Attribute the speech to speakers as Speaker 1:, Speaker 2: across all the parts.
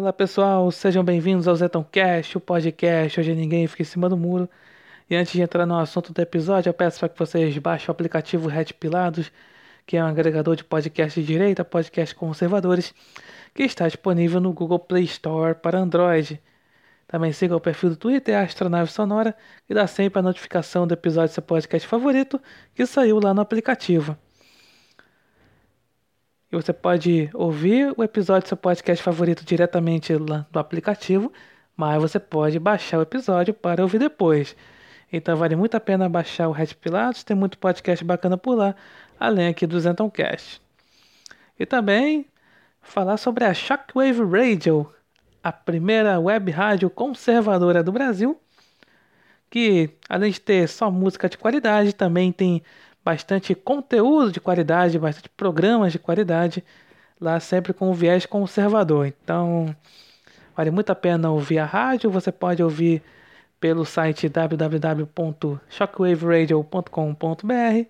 Speaker 1: Fala pessoal, sejam bem-vindos ao Zetoncast, o podcast Hoje Ninguém Fica em Cima do Muro. E antes de entrar no assunto do episódio, eu peço para que vocês baixem o aplicativo Red Pilados, que é um agregador de podcast de direita, podcast conservadores, que está disponível no Google Play Store para Android. Também siga o perfil do Twitter, Astronave Sonora, e dá sempre a notificação do episódio do seu podcast favorito que saiu lá no aplicativo. E você pode ouvir o episódio do seu podcast favorito diretamente lá do aplicativo, mas você pode baixar o episódio para ouvir depois. Então vale muito a pena baixar o Red Pilatos, tem muito podcast bacana por lá, além aqui do Zentoncast. E também falar sobre a Shockwave Radio, a primeira web rádio conservadora do Brasil, que além de ter só música de qualidade, também tem bastante conteúdo de qualidade, bastante programas de qualidade, lá sempre com um viés conservador. Então, vale muito a pena ouvir a rádio. Você pode ouvir pelo site www.shockwaveradio.com.br,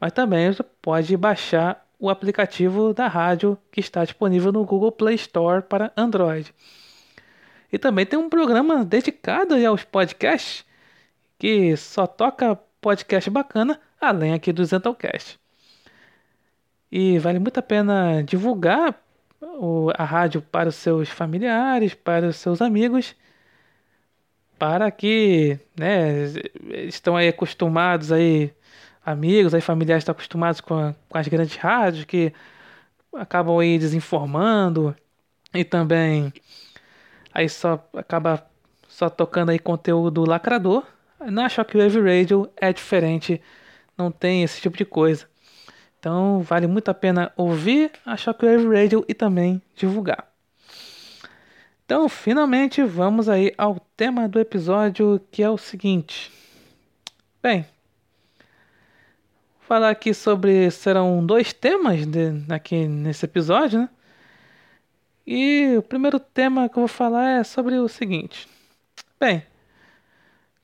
Speaker 1: mas também você pode baixar o aplicativo da rádio que está disponível no Google Play Store para Android. E também tem um programa dedicado aos podcasts que só toca podcast bacana além aqui do Zentalcast. E vale muito a pena divulgar a rádio para os seus familiares, para os seus amigos, para que, né, estão aí acostumados aí, amigos, aí familiares estão acostumados com, a, com as grandes rádios que acabam aí desinformando e também aí só acaba só tocando aí conteúdo lacrador. Na Shockwave Radio é diferente não tem esse tipo de coisa. Então vale muito a pena ouvir a Shockwave Radio e também divulgar. Então, finalmente, vamos aí ao tema do episódio, que é o seguinte. Bem, falar aqui sobre serão dois temas de, aqui nesse episódio, né? E o primeiro tema que eu vou falar é sobre o seguinte. Bem,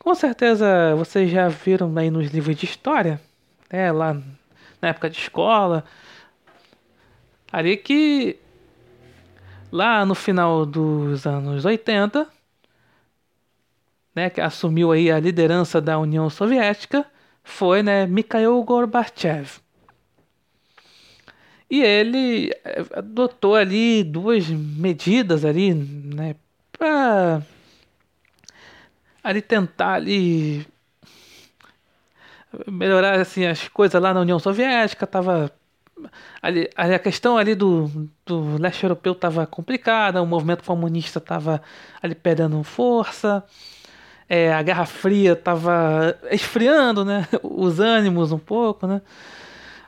Speaker 1: com certeza vocês já viram aí nos livros de história, né, lá na época de escola, ali que lá no final dos anos 80, né, que assumiu aí a liderança da União Soviética, foi, né, Mikhail Gorbachev. E ele eh, adotou ali duas medidas ali, né, para ali tentar ali melhorar assim as coisas lá na União Soviética, tava ali, a questão ali do, do leste europeu estava complicada, o movimento comunista estava ali perdendo força, é, a Guerra Fria estava esfriando, né, os ânimos um pouco, né,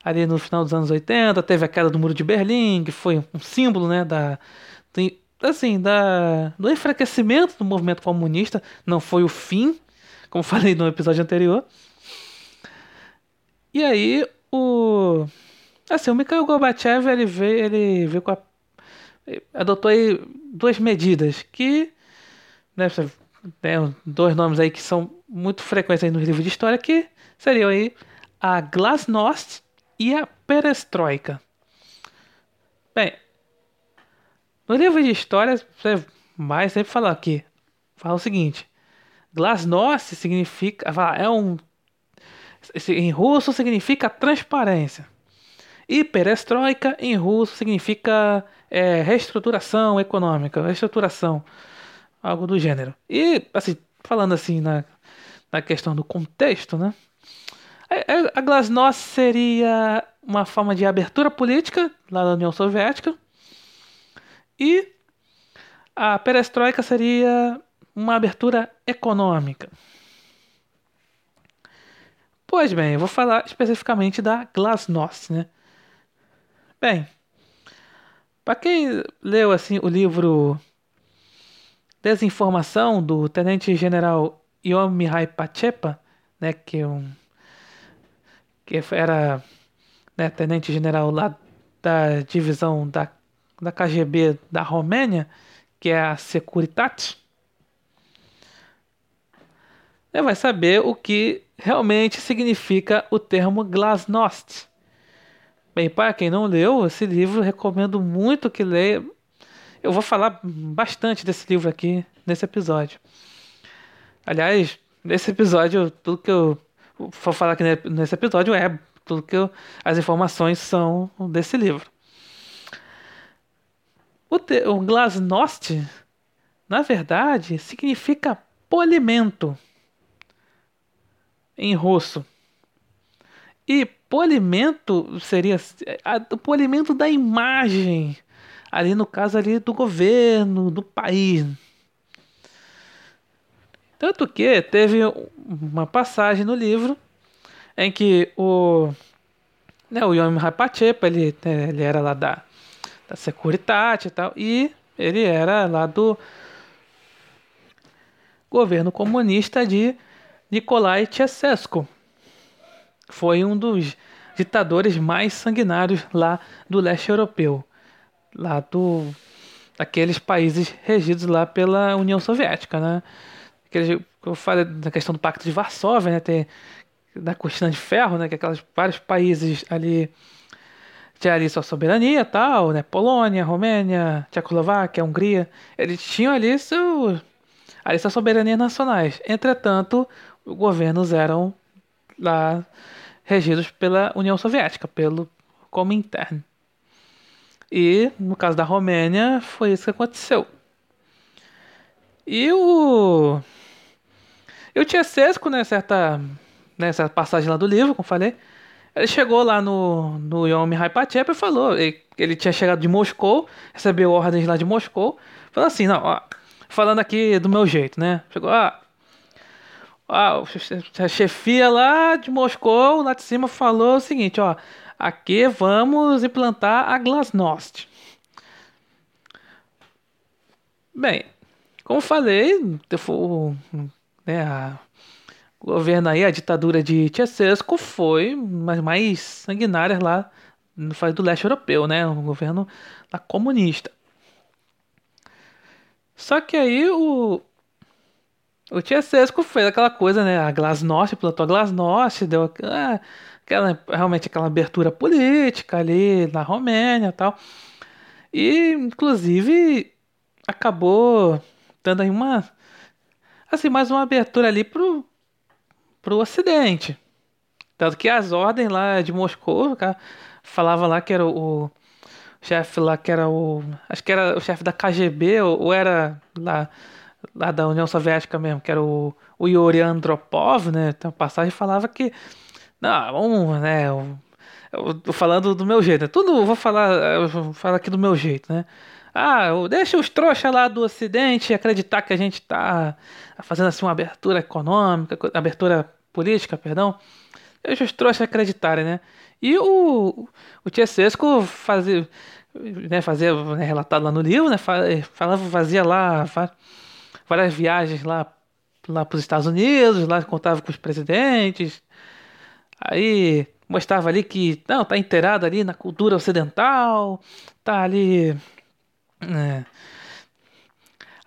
Speaker 1: ali no final dos anos 80 teve a queda do Muro de Berlim, que foi um símbolo, né, da assim, da, do enfraquecimento do movimento comunista, não foi o fim, como falei no episódio anterior. E aí o assim, o Mikhail Gorbachev ele veio, ele veio com a, adotou aí duas medidas que né, tem dois nomes aí que são muito frequentes aí nos livros de história que seriam aí a Glasnost e a Perestroika. Bem, no livro de história, você vai sempre falar aqui. Fala o seguinte: Glasnost significa. É um. Em russo significa transparência. E perestroika em russo significa é, reestruturação econômica, reestruturação, algo do gênero. E, assim, falando assim na, na questão do contexto, né? A glasnost seria uma forma de abertura política lá da União Soviética e a perestroika seria uma abertura econômica. Pois bem, eu vou falar especificamente da Glasnost, né? Bem, para quem leu assim o livro Desinformação do Tenente General Ion Mihai Pachepa, né, que é um que era né, tenente general lá da divisão da da KGB da Romênia, que é a Securitate, você vai saber o que realmente significa o termo glasnost. Bem, para quem não leu esse livro, recomendo muito que leia. eu vou falar bastante desse livro aqui nesse episódio. Aliás, nesse episódio, tudo que eu vou falar aqui nesse episódio é tudo que eu, as informações são desse livro. O, te, o glasnost, na verdade, significa polimento em russo. E polimento seria o polimento da imagem, ali no caso ali do governo, do país. Tanto que teve uma passagem no livro em que o né, o Yom Rapachepa, ele, né, ele era lá da, da Securitate e tal, e ele era lá do governo comunista de Nicolai Ceausescu. Foi um dos ditadores mais sanguinários lá do leste europeu, lá do aqueles países regidos lá pela União Soviética, né? Aqueles, eu falei da questão do Pacto de Varsóvia, né? Tem da cortina de ferro, né? Que aqueles vários países ali tinha ali sua soberania tal, né? Polônia, Romênia, Tchecoslováquia, Hungria, eles tinham ali seu ali suas soberanias nacionais. Entretanto, os governos eram lá regidos pela União Soviética, pelo Comintern. E no caso da Romênia foi isso que aconteceu. E o eu tinha Sesco, né, certa nessa passagem lá do livro, como falei, ele chegou lá no, no Yom Haipachepa e falou que ele tinha chegado de Moscou, recebeu ordens lá de Moscou, falou assim, não, ó, falando aqui do meu jeito, né? Chegou, ah, a chefia lá de Moscou, lá de cima, falou o seguinte, ó, aqui vamos implantar a Glasnost. Bem, como falei, né, a governo aí, a ditadura de Ceausescu foi mais, mais sanguinária lá no país do leste europeu, né? Um governo comunista. Só que aí o o Ceausescu fez aquela coisa, né? A Glasnost, plantou a Glasnost, deu ah, aquela, realmente aquela abertura política ali na Romênia e tal. E, inclusive, acabou dando aí uma... Assim, mais uma abertura ali pro, para o Ocidente. Tanto que as ordens lá de Moscou, falava lá que era o, o chefe lá que era o. Acho que era o chefe da KGB, ou, ou, era lá, lá da União Soviética mesmo, que era o, o Yuri Andropov, né? Então passagem falava que. Não, vamos, né? Eu, eu tô falando do meu jeito, né? Tudo vou falar, eu vou falar aqui do meu jeito, né? Ah, deixa os trouxas lá do Ocidente acreditar que a gente tá fazendo assim uma abertura econômica, abertura política, perdão, deixa os trouxas acreditarem, né? E o, o Tiesesco fazia, né, fazia né, relatado lá no livro, né, falava, fazia lá várias viagens lá, lá para os Estados Unidos, lá contava com os presidentes, aí mostrava ali que não tá inteirado ali na cultura ocidental, tá ali né,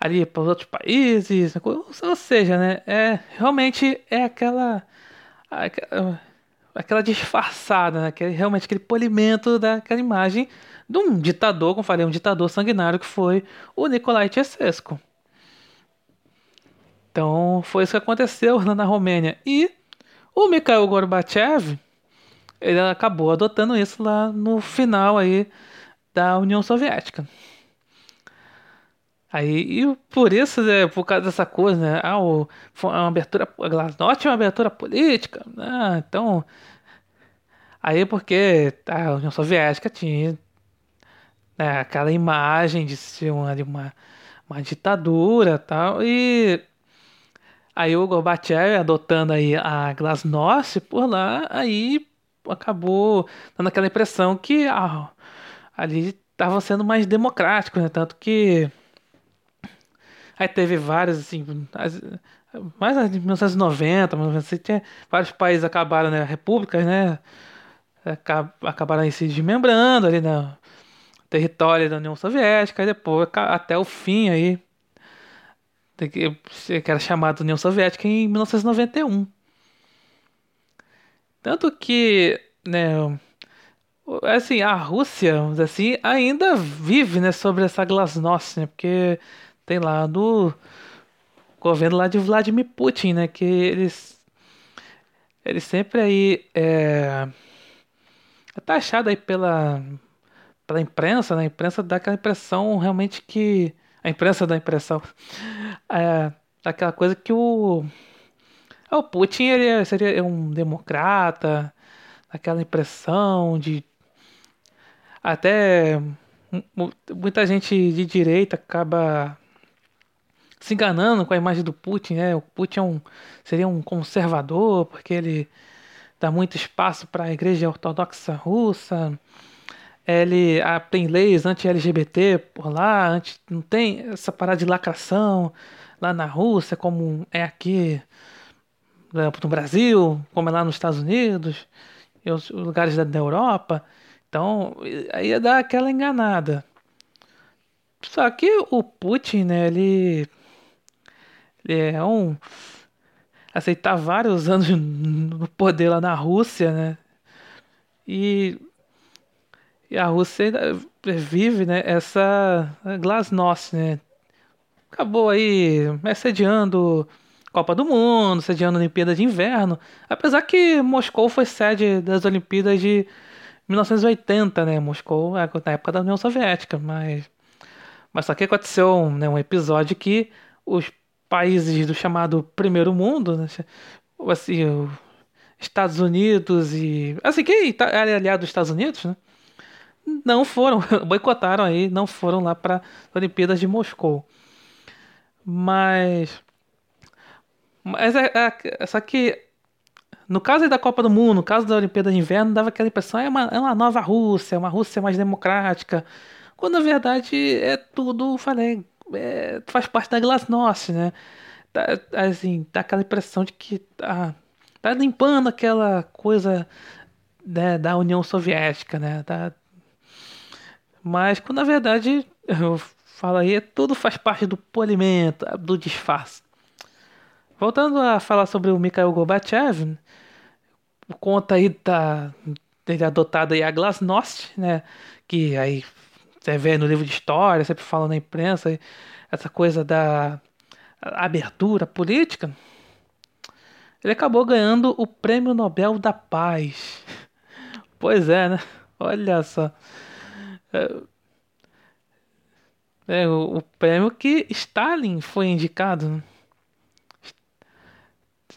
Speaker 1: ali para os outros países, ou seja, né, é realmente é aquela aquela disfarçada, né, que é realmente aquele polimento daquela imagem de um ditador, como falei, um ditador sanguinário que foi o Nicolae Ceausescu. Então foi isso que aconteceu lá na Romênia e o Mikhail Gorbachev ele acabou adotando isso lá no final aí da União Soviética. Aí, e por isso, né, por causa dessa coisa, né, ah, o, uma abertura, a Glasnost é uma abertura política, ah, então, aí porque a União Soviética tinha né, aquela imagem de ser uma, de uma, uma ditadura tal, e aí o Gorbachev adotando aí a Glasnost por lá, aí acabou dando aquela impressão que ah, ali estavam sendo mais democráticos, né, tanto que Aí teve várias, assim, as, mais em 1990, tinha, vários países acabaram, né, repúblicas, né, acabaram se desmembrando ali no território da União Soviética, e depois até o fim aí, que era chamado União Soviética em 1991. Tanto que, né, assim, a Rússia, assim, ainda vive, né, sobre essa glasnost, né? Porque tem lá do governo lá de Vladimir Putin, né, que eles ele sempre aí é, é taxado aí pela pela imprensa, né? A imprensa dá aquela impressão realmente que a imprensa dá a impressão é, daquela coisa que o é, o Putin ele é, seria um democrata, aquela impressão de até muita gente de direita acaba se enganando com a imagem do Putin, né? O Putin é um, seria um conservador porque ele dá muito espaço para a Igreja Ortodoxa Russa. Ele ah, tem leis anti-LGBT por lá, anti, não tem essa parada de lacração lá na Rússia como é aqui no Brasil, como é lá nos Estados Unidos e os lugares da, da Europa. Então, aí ia dar aquela enganada. Só que o Putin, né, ele é um aceitar vários anos no poder lá na Rússia, né? E, e a Rússia vive, né, essa glasnost, né? Acabou aí sediando Copa do Mundo, sediando a Olimpíada de Inverno, apesar que Moscou foi sede das Olimpíadas de 1980, né? Moscou é na época da União Soviética, mas mas só que aconteceu né, um episódio que os países do chamado Primeiro Mundo, né, assim, Estados Unidos e assim quem tá, é aliado dos Estados Unidos, né, não foram, boicotaram aí, não foram lá para as Olimpíadas de Moscou. Mas mas é, é, é só que no caso da Copa do Mundo, no caso da Olimpíada de Inverno, dava aquela impressão, é uma, é uma nova Rússia, uma Rússia mais democrática, quando na verdade é tudo, falei, é, faz parte da glasnost, né? Tá, assim, dá aquela impressão de que tá, tá limpando aquela coisa né, da União Soviética, né? Tá, mas quando na verdade, eu falo aí, tudo faz parte do polimento, do disfarce. Voltando a falar sobre o Mikhail Gorbachev, conta aí da dele adotado aí a Glasnost, né? Que aí você vê no livro de história, sempre fala na imprensa, essa coisa da abertura política. Ele acabou ganhando o Prêmio Nobel da Paz. Pois é, né? Olha só. É, é o, o prêmio que Stalin foi indicado.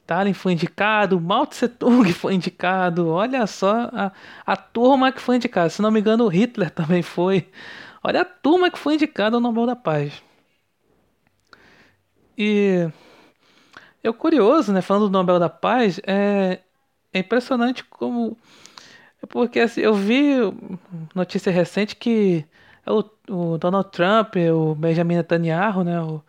Speaker 1: Stalin foi indicado, Mao Tse Tung foi indicado, olha só a, a turma que foi indicada. Se não me engano, Hitler também foi. Olha a turma que foi indicada ao Nobel da Paz. E é curioso, né? Falando do Nobel da Paz, é, é impressionante como. É porque assim, eu vi notícia recente que o, o Donald Trump, o Benjamin Netanyahu, né? O,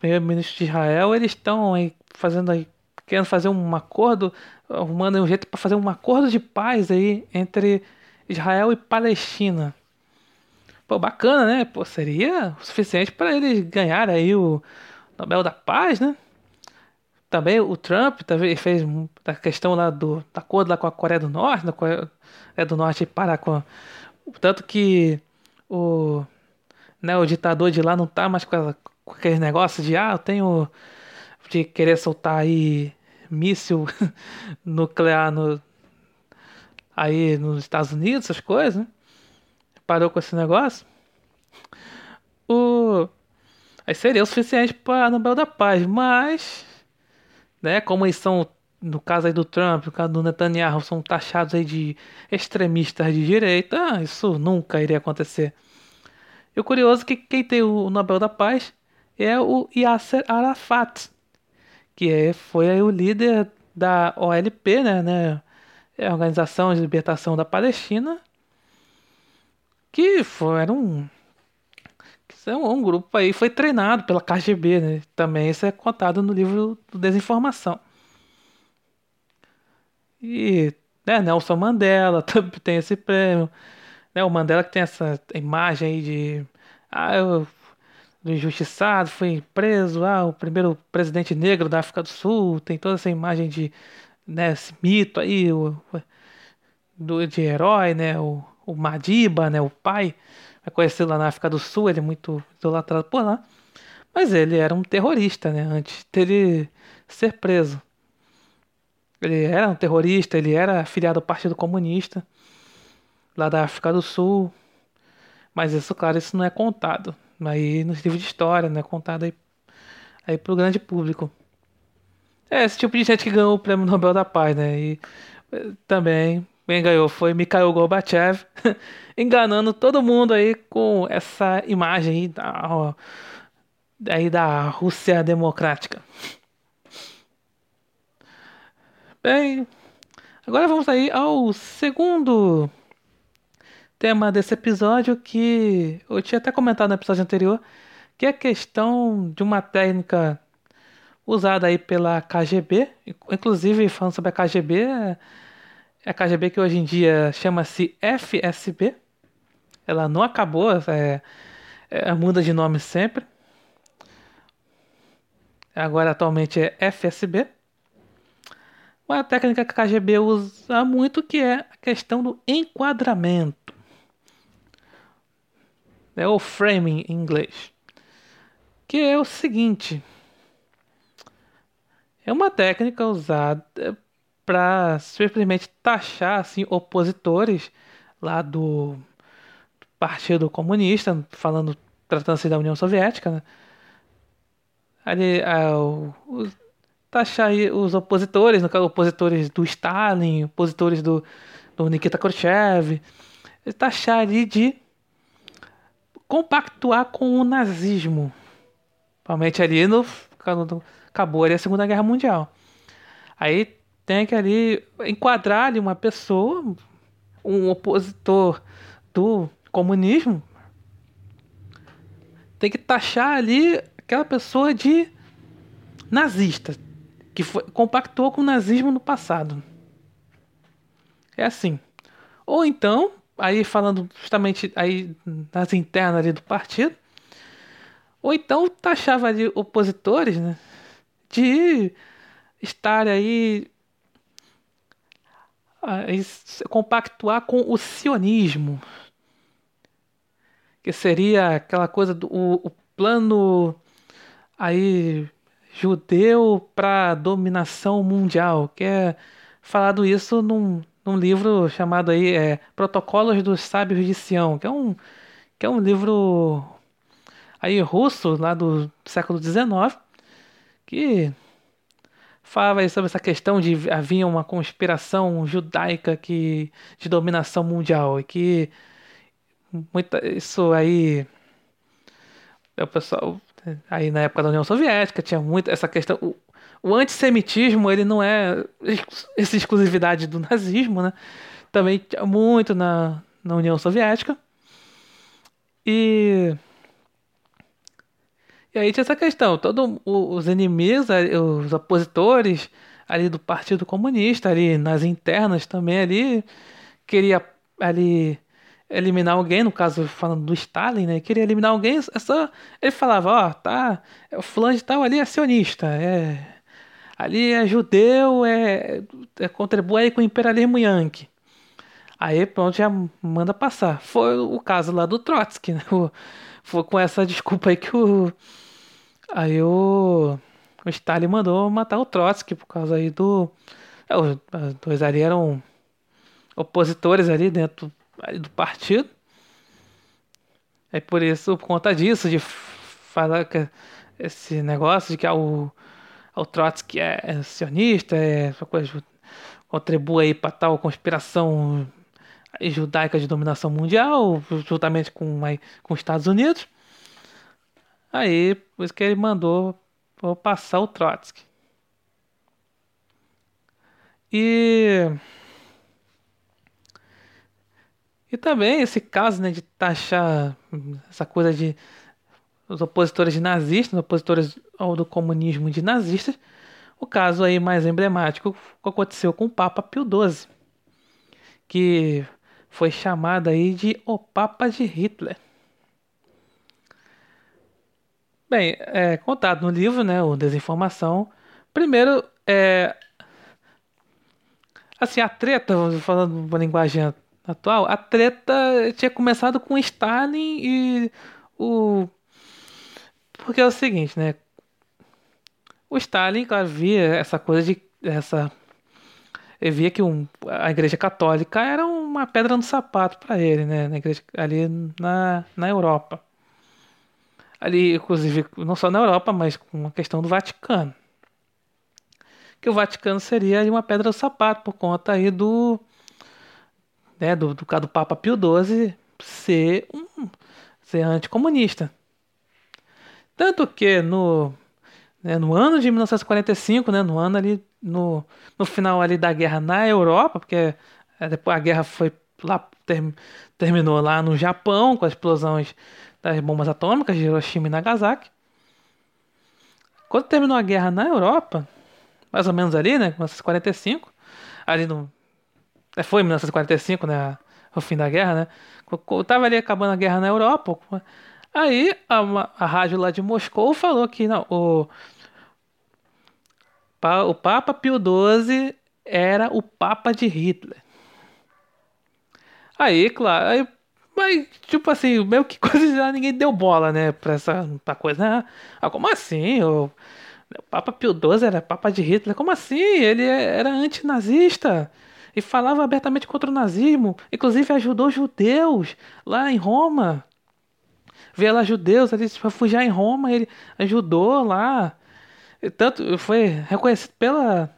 Speaker 1: primeiro-ministro de Israel, eles estão aí fazendo aí, querendo fazer um acordo, arrumando um jeito para fazer um acordo de paz aí entre Israel e Palestina. Pô, bacana, né? Pô, seria o suficiente para eles ganharem aí o Nobel da Paz, né? Também o Trump também fez a questão lá do acordo lá com a Coreia do Norte, da Coreia do Norte para com tanto que o né, o ditador de lá não tá mais com, com aquele negócio de ah, eu tenho de querer soltar aí míssil nuclear no, aí nos Estados Unidos, essas coisas, né? Parou com esse negócio. O aí seria o suficiente para Nobel da Paz, mas né, como eles são no caso aí do Trump, no caso do Netanyahu, são taxados aí de extremistas de direita, isso nunca iria acontecer. E o curioso é que quem tem o Nobel da Paz é o Yasser Arafat, que é, foi aí o líder da OLP, né, né, é a Organização de Libertação da Palestina, que foi, era um, que um, um grupo aí, foi treinado pela KGB, né, também isso é contado no livro do Desinformação. E né, Nelson Mandela também tem esse prêmio. Né, o Mandela que tem essa imagem aí de ah, eu do injustiçado, foi preso, ah, o primeiro presidente negro da África do Sul, tem toda essa imagem de, né, esse mito aí, o, do, de herói, né? O, o Madiba, né? O pai, é conhecido lá na África do Sul, ele é muito idolatrado por lá. Mas ele era um terrorista, né? Antes dele ser preso. Ele era um terrorista, ele era afiliado ao Partido Comunista lá da África do Sul. Mas isso, claro, isso não é contado. Aí nos livros de história, não é contado aí, aí pro grande público. É, esse tipo de gente que ganhou o Prêmio Nobel da Paz, né? E eh, também quem ganhou foi Mikhail Gorbachev, enganando todo mundo aí com essa imagem aí da, aí da Rússia Democrática. Bem, agora vamos aí ao segundo tema desse episódio que eu tinha até comentado no episódio anterior, que é a questão de uma técnica usada aí pela KGB, inclusive falando sobre a KGB, é a KGB que hoje em dia chama-se FSB, ela não acabou, é, é, muda de nome sempre. Agora atualmente é FSB. Uma técnica que a KGB usa muito que é a questão do enquadramento é o framing em inglês, que é o seguinte: é uma técnica usada para simplesmente taxar assim opositores lá do Partido Comunista, falando tratando-se da União Soviética, né? Ali, ah, o, o, taxar os opositores, no caso, opositores do Stalin, opositores do, do Nikita Khrushchev, taxar ali de compactuar com o nazismo. Principalmente ali no. Acabou ali a Segunda Guerra Mundial. Aí tem que ali enquadrar ali uma pessoa, um opositor do comunismo, tem que taxar ali aquela pessoa de nazista, que foi, compactou com o nazismo no passado. É assim. Ou então, aí falando justamente aí nas internas ali do partido, ou então taxava ali opositores, né, de estar aí, aí compactuar com o sionismo, que seria aquela coisa do o, o plano aí judeu para dominação mundial, que é falado isso num num livro chamado aí é, Protocolos dos Sábios de Sião, que é um, que é um livro aí russo lá do século XIX, que falava sobre essa questão de havia uma conspiração judaica que de dominação mundial e que muita, isso aí o pessoal aí na época da União Soviética tinha muito essa questão o antissemitismo ele não é essa exclusividade do nazismo, né? Também muito na, na União Soviética. E e aí tinha essa questão, todos os inimigos, os opositores ali do Partido Comunista, ali nas internas também ali, queria ali eliminar alguém, no caso falando do Stalin, né? Queria eliminar alguém, é só ele falava, ó, oh, tá, o fulano de tal ali é sionista, é ali é judeu, é, é contribui aí com o imperialismo yankee. Aí pronto, já manda passar. Foi o caso lá do Trotsky, né? Foi com essa desculpa aí que o. Aí o. O Stalin mandou matar o Trotsky por causa aí do. É, os dois ali eram opositores ali dentro ali do partido. É por isso, por conta disso, de falar que esse negócio de que ah, o, o Trotsky é, é sionista, é coisa, contribui aí para tal conspiração judaica de dominação mundial, juntamente com, aí, com os Estados Unidos. Aí, por isso que ele mandou passar o Trotsky. E e também esse caso né, de taxar essa coisa de os opositores de nazistas, os opositores ao do comunismo de nazistas. O caso aí mais emblemático aconteceu com o Papa Pio XII, que foi chamado aí de o Papa de Hitler. Bem, é contado no livro, né, o Desinformação. Primeiro, é, Assim, a treta, falando uma linguagem atual, a treta tinha começado com Stalin e o. Porque é o seguinte, né? O Stalin, claro, via essa coisa de. Essa, ele via que um, a Igreja Católica era uma pedra no sapato para ele, né? Na igreja, ali na, na Europa. Ali, inclusive, não só na Europa, mas com a questão do Vaticano que o Vaticano seria uma pedra no sapato por conta aí do né, do, do, do Papa Pio XII ser um ser anticomunista. Tanto que no né, no ano de 1945, né, no ano ali no, no final ali da guerra na Europa, porque é, depois a guerra foi lá ter, terminou lá no Japão com as explosões das bombas atômicas de Hiroshima e Nagasaki. Quando terminou a guerra na Europa, mais ou menos ali, né? 1945. Ali no. É, foi 1945, né? O fim da guerra, né? Tava ali acabando a guerra na Europa. Aí a, a rádio lá de Moscou falou que não, o, o Papa Pio XII era o Papa de Hitler. Aí, claro, aí, mas, tipo assim, meio que coisa já ninguém deu bola, né, pra essa pra coisa. Ah, como assim? O, o Papa Pio XII era Papa de Hitler. Como assim? Ele era antinazista e falava abertamente contra o nazismo. Inclusive ajudou judeus lá em Roma. Vê lá judeus ali para fugir em Roma, ele ajudou lá. E tanto foi reconhecido pela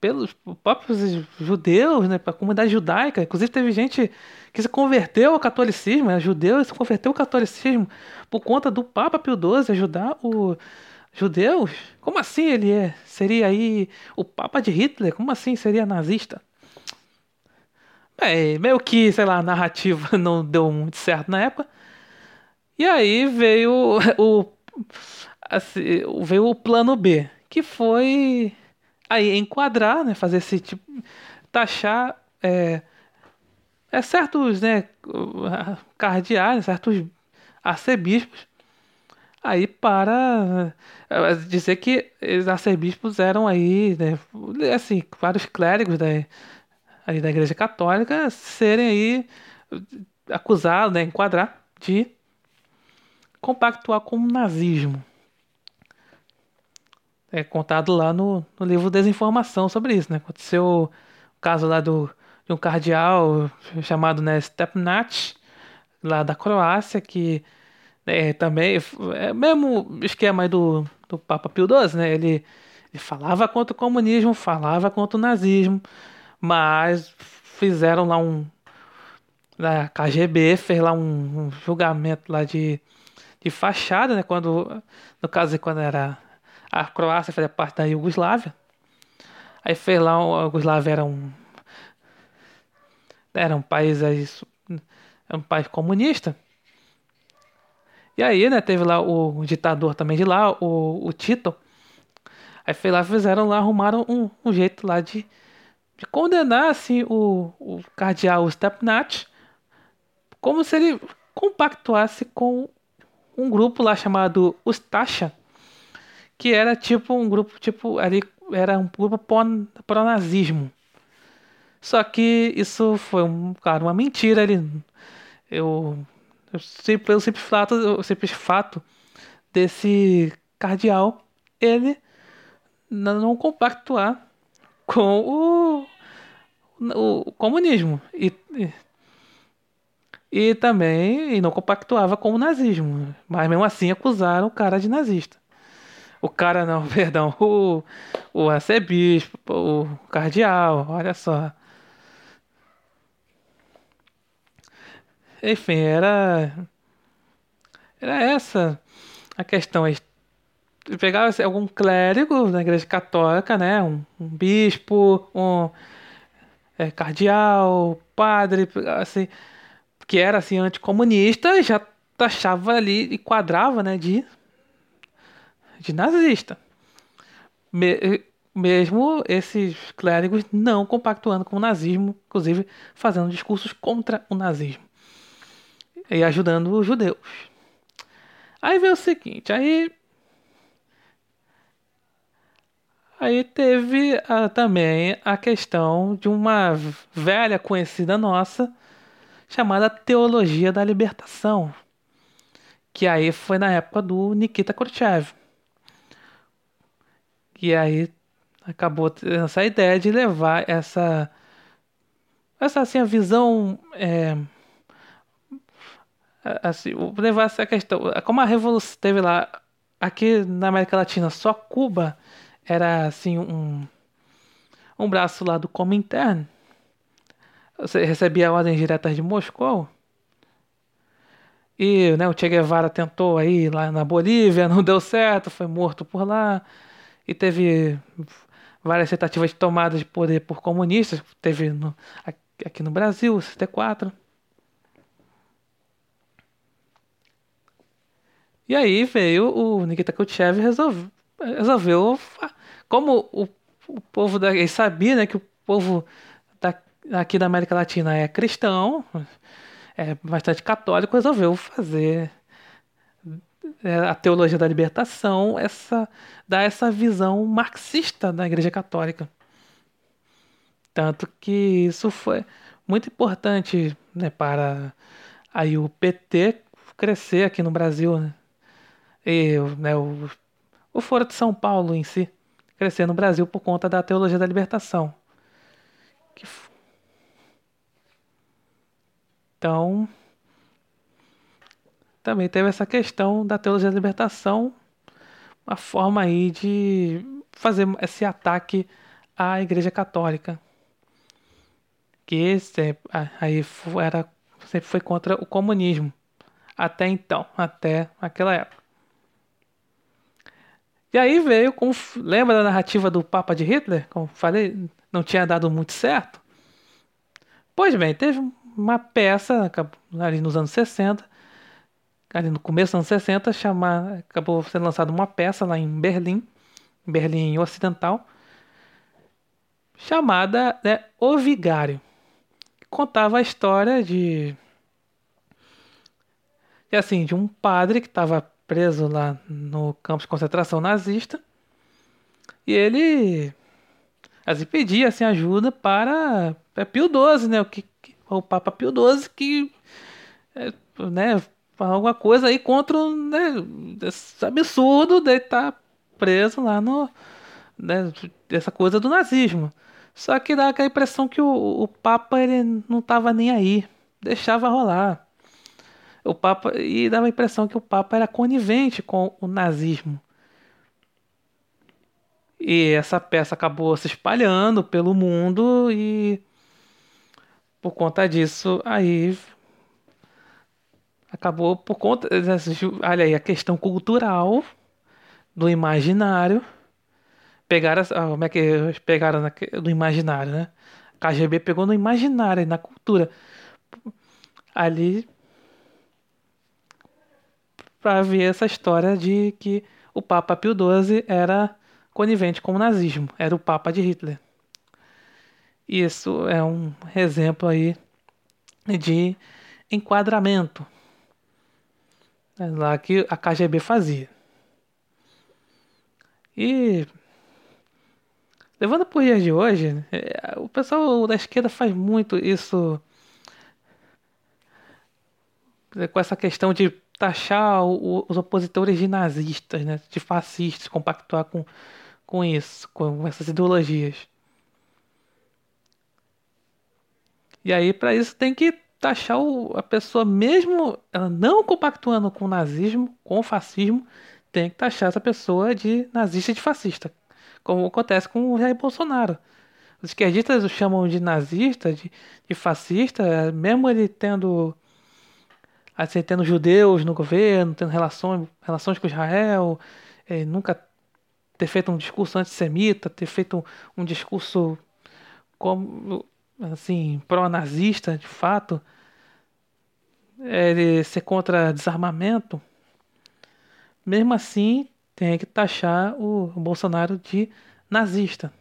Speaker 1: pelos próprios judeus, né, a comunidade judaica. Inclusive teve gente que se converteu ao catolicismo, é judeu e se converteu ao catolicismo por conta do Papa Pio XII ajudar o Judeus? Como assim ele é? Seria aí o Papa de Hitler? Como assim seria nazista? Bem, meio que, sei lá, a narrativa não deu muito certo na época. E aí veio o, assim, veio o plano B, que foi aí enquadrar, né, fazer esse tipo, taxar é, é certos, né, cardeais, certos arcebispos aí para eh, dizer que os arcebispos eram aí, né, assim, vários clérigos da, aí da Igreja Católica serem aí acusados, né, enquadrar de compactuar com o nazismo. É contado lá no, no livro Desinformação sobre isso, né? Aconteceu o caso lá do, de um cardeal chamado né, Stepnat, lá da Croácia, que é, também, é mesmo esquema do, do Papa Pio XII, né? Ele, ele falava contra o comunismo, falava contra o nazismo, mas fizeram lá um. A KGB fez lá um, um julgamento lá de, de fachada, né? Quando, no caso, quando era a Croácia fazia parte da Iugoslávia. Aí fez lá, a Iugoslávia era um. Era um país, aí, era um país comunista. E aí, né, teve lá o, ditador também de lá, o, o Tito. Aí foi lá, fizeram lá, arrumaram um, um jeito lá de, de condenar, assim, o, o cardeal Stepnat, como se ele compactuasse com um grupo lá chamado Ustasha, que era tipo um grupo, tipo, ali era um grupo pró-nazismo. Só que isso foi, um, claro, uma mentira. Ele, eu pelo simples fato, fato desse cardeal ele não compactuar com o, o comunismo e, e também e não compactuava com o nazismo, mas mesmo assim acusaram o cara de nazista. O cara não, perdão, o, o arcebispo, o cardeal, olha só. Enfim, era. Era essa a questão. Pegava assim, algum clérigo na igreja católica, né? Um, um bispo, um é, cardeal, padre, assim, que era assim anticomunista, já taxava ali e quadrava, né, de de nazista. Me, mesmo esses clérigos não compactuando com o nazismo, inclusive fazendo discursos contra o nazismo e ajudando os judeus. Aí veio o seguinte, aí Aí teve ah, também a questão de uma velha conhecida nossa chamada Teologia da Libertação, que aí foi na época do Nikita Khrushchev. E aí acabou essa ideia de levar essa essa assim a visão é, assim, levar essa questão, como a revolução teve lá aqui na América Latina só Cuba era assim um um braço lá do Comintern. Você recebia ordens diretas de Moscou. E né, o Che Guevara tentou aí lá na Bolívia, não deu certo, foi morto por lá. E teve várias tentativas de tomada de poder por comunistas. Teve no, aqui no Brasil, 64. E aí veio o Nikita Khrushchev resolveu, resolveu como o, o povo da, ele sabia né, que o povo aqui da América Latina é cristão, é bastante católico, resolveu fazer é, a teologia da libertação, essa dar essa visão marxista da Igreja Católica. Tanto que isso foi muito importante né, para aí o PT crescer aqui no Brasil. Né? E né, o, o Foro de São Paulo em si crescer no Brasil por conta da teologia da libertação. Que... Então, também teve essa questão da teologia da libertação, uma forma aí de fazer esse ataque à Igreja Católica, que sempre, aí era, sempre foi contra o comunismo, até então, até aquela época. E aí veio, como, lembra da narrativa do Papa de Hitler? Como falei, não tinha dado muito certo. Pois bem, teve uma peça ali nos anos 60 ali no começo dos anos 60, chamar, acabou sendo lançada uma peça lá em Berlim, Berlim Ocidental, chamada né, O Vigário. Que contava a história de, de, assim, de um padre que estava preso lá no campo de concentração nazista e ele assim, pedia assim, ajuda para é Pio XII, né, o, que, o Papa Pio XII que é, né, alguma coisa aí contra né, esse absurdo de estar preso lá no. Né, essa coisa do nazismo. Só que dá aquela impressão que o, o Papa ele não estava nem aí, deixava rolar. O Papa e dava a impressão que o Papa era conivente com o nazismo. E essa peça acabou se espalhando pelo mundo e por conta disso aí acabou por conta olha aí a questão cultural do imaginário. Pegaram ah, como é que pegaram na, do imaginário né? KGB pegou no imaginário na cultura. Ali para ver essa história de que o Papa Pio XII era conivente com o nazismo era o Papa de Hitler isso é um exemplo aí de enquadramento é lá que a KGB fazia. E levando por dias de hoje, é, o pessoal da esquerda faz muito isso é, com essa questão de taxar os opositores de nazistas, né, de fascistas, compactuar com, com isso, com essas ideologias. E aí, para isso, tem que taxar o, a pessoa, mesmo ela não compactuando com o nazismo, com o fascismo, tem que taxar essa pessoa de nazista e de fascista, como acontece com o Jair Bolsonaro. Os esquerdistas o chamam de nazista, de, de fascista, mesmo ele tendo assim, tendo judeus no governo, tendo relações, relações com Israel, é, nunca ter feito um discurso antissemita, ter feito um, um discurso como assim, pró-nazista, de fato, ele ser contra desarmamento, mesmo assim tem que taxar o Bolsonaro de nazista.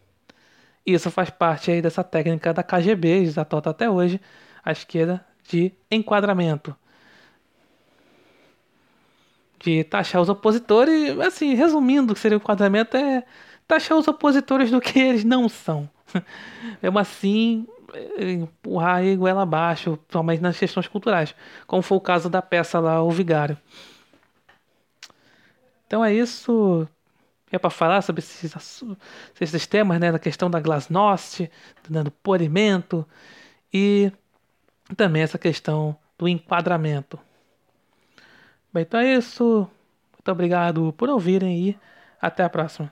Speaker 1: Isso faz parte aí dessa técnica da KGB, da Tota até hoje, a esquerda, de enquadramento. De taxar os opositores, assim, resumindo o que seria o enquadramento, é taxar os opositores do que eles não são. Mesmo assim, empurrar a goela abaixo, principalmente nas questões culturais, como foi o caso da peça lá, O Vigário. Então é isso é para falar sobre esses, esses temas, né, da questão da glasnost, do polimento e também essa questão do enquadramento. Bem, então é isso. Muito obrigado por ouvirem e até a próxima.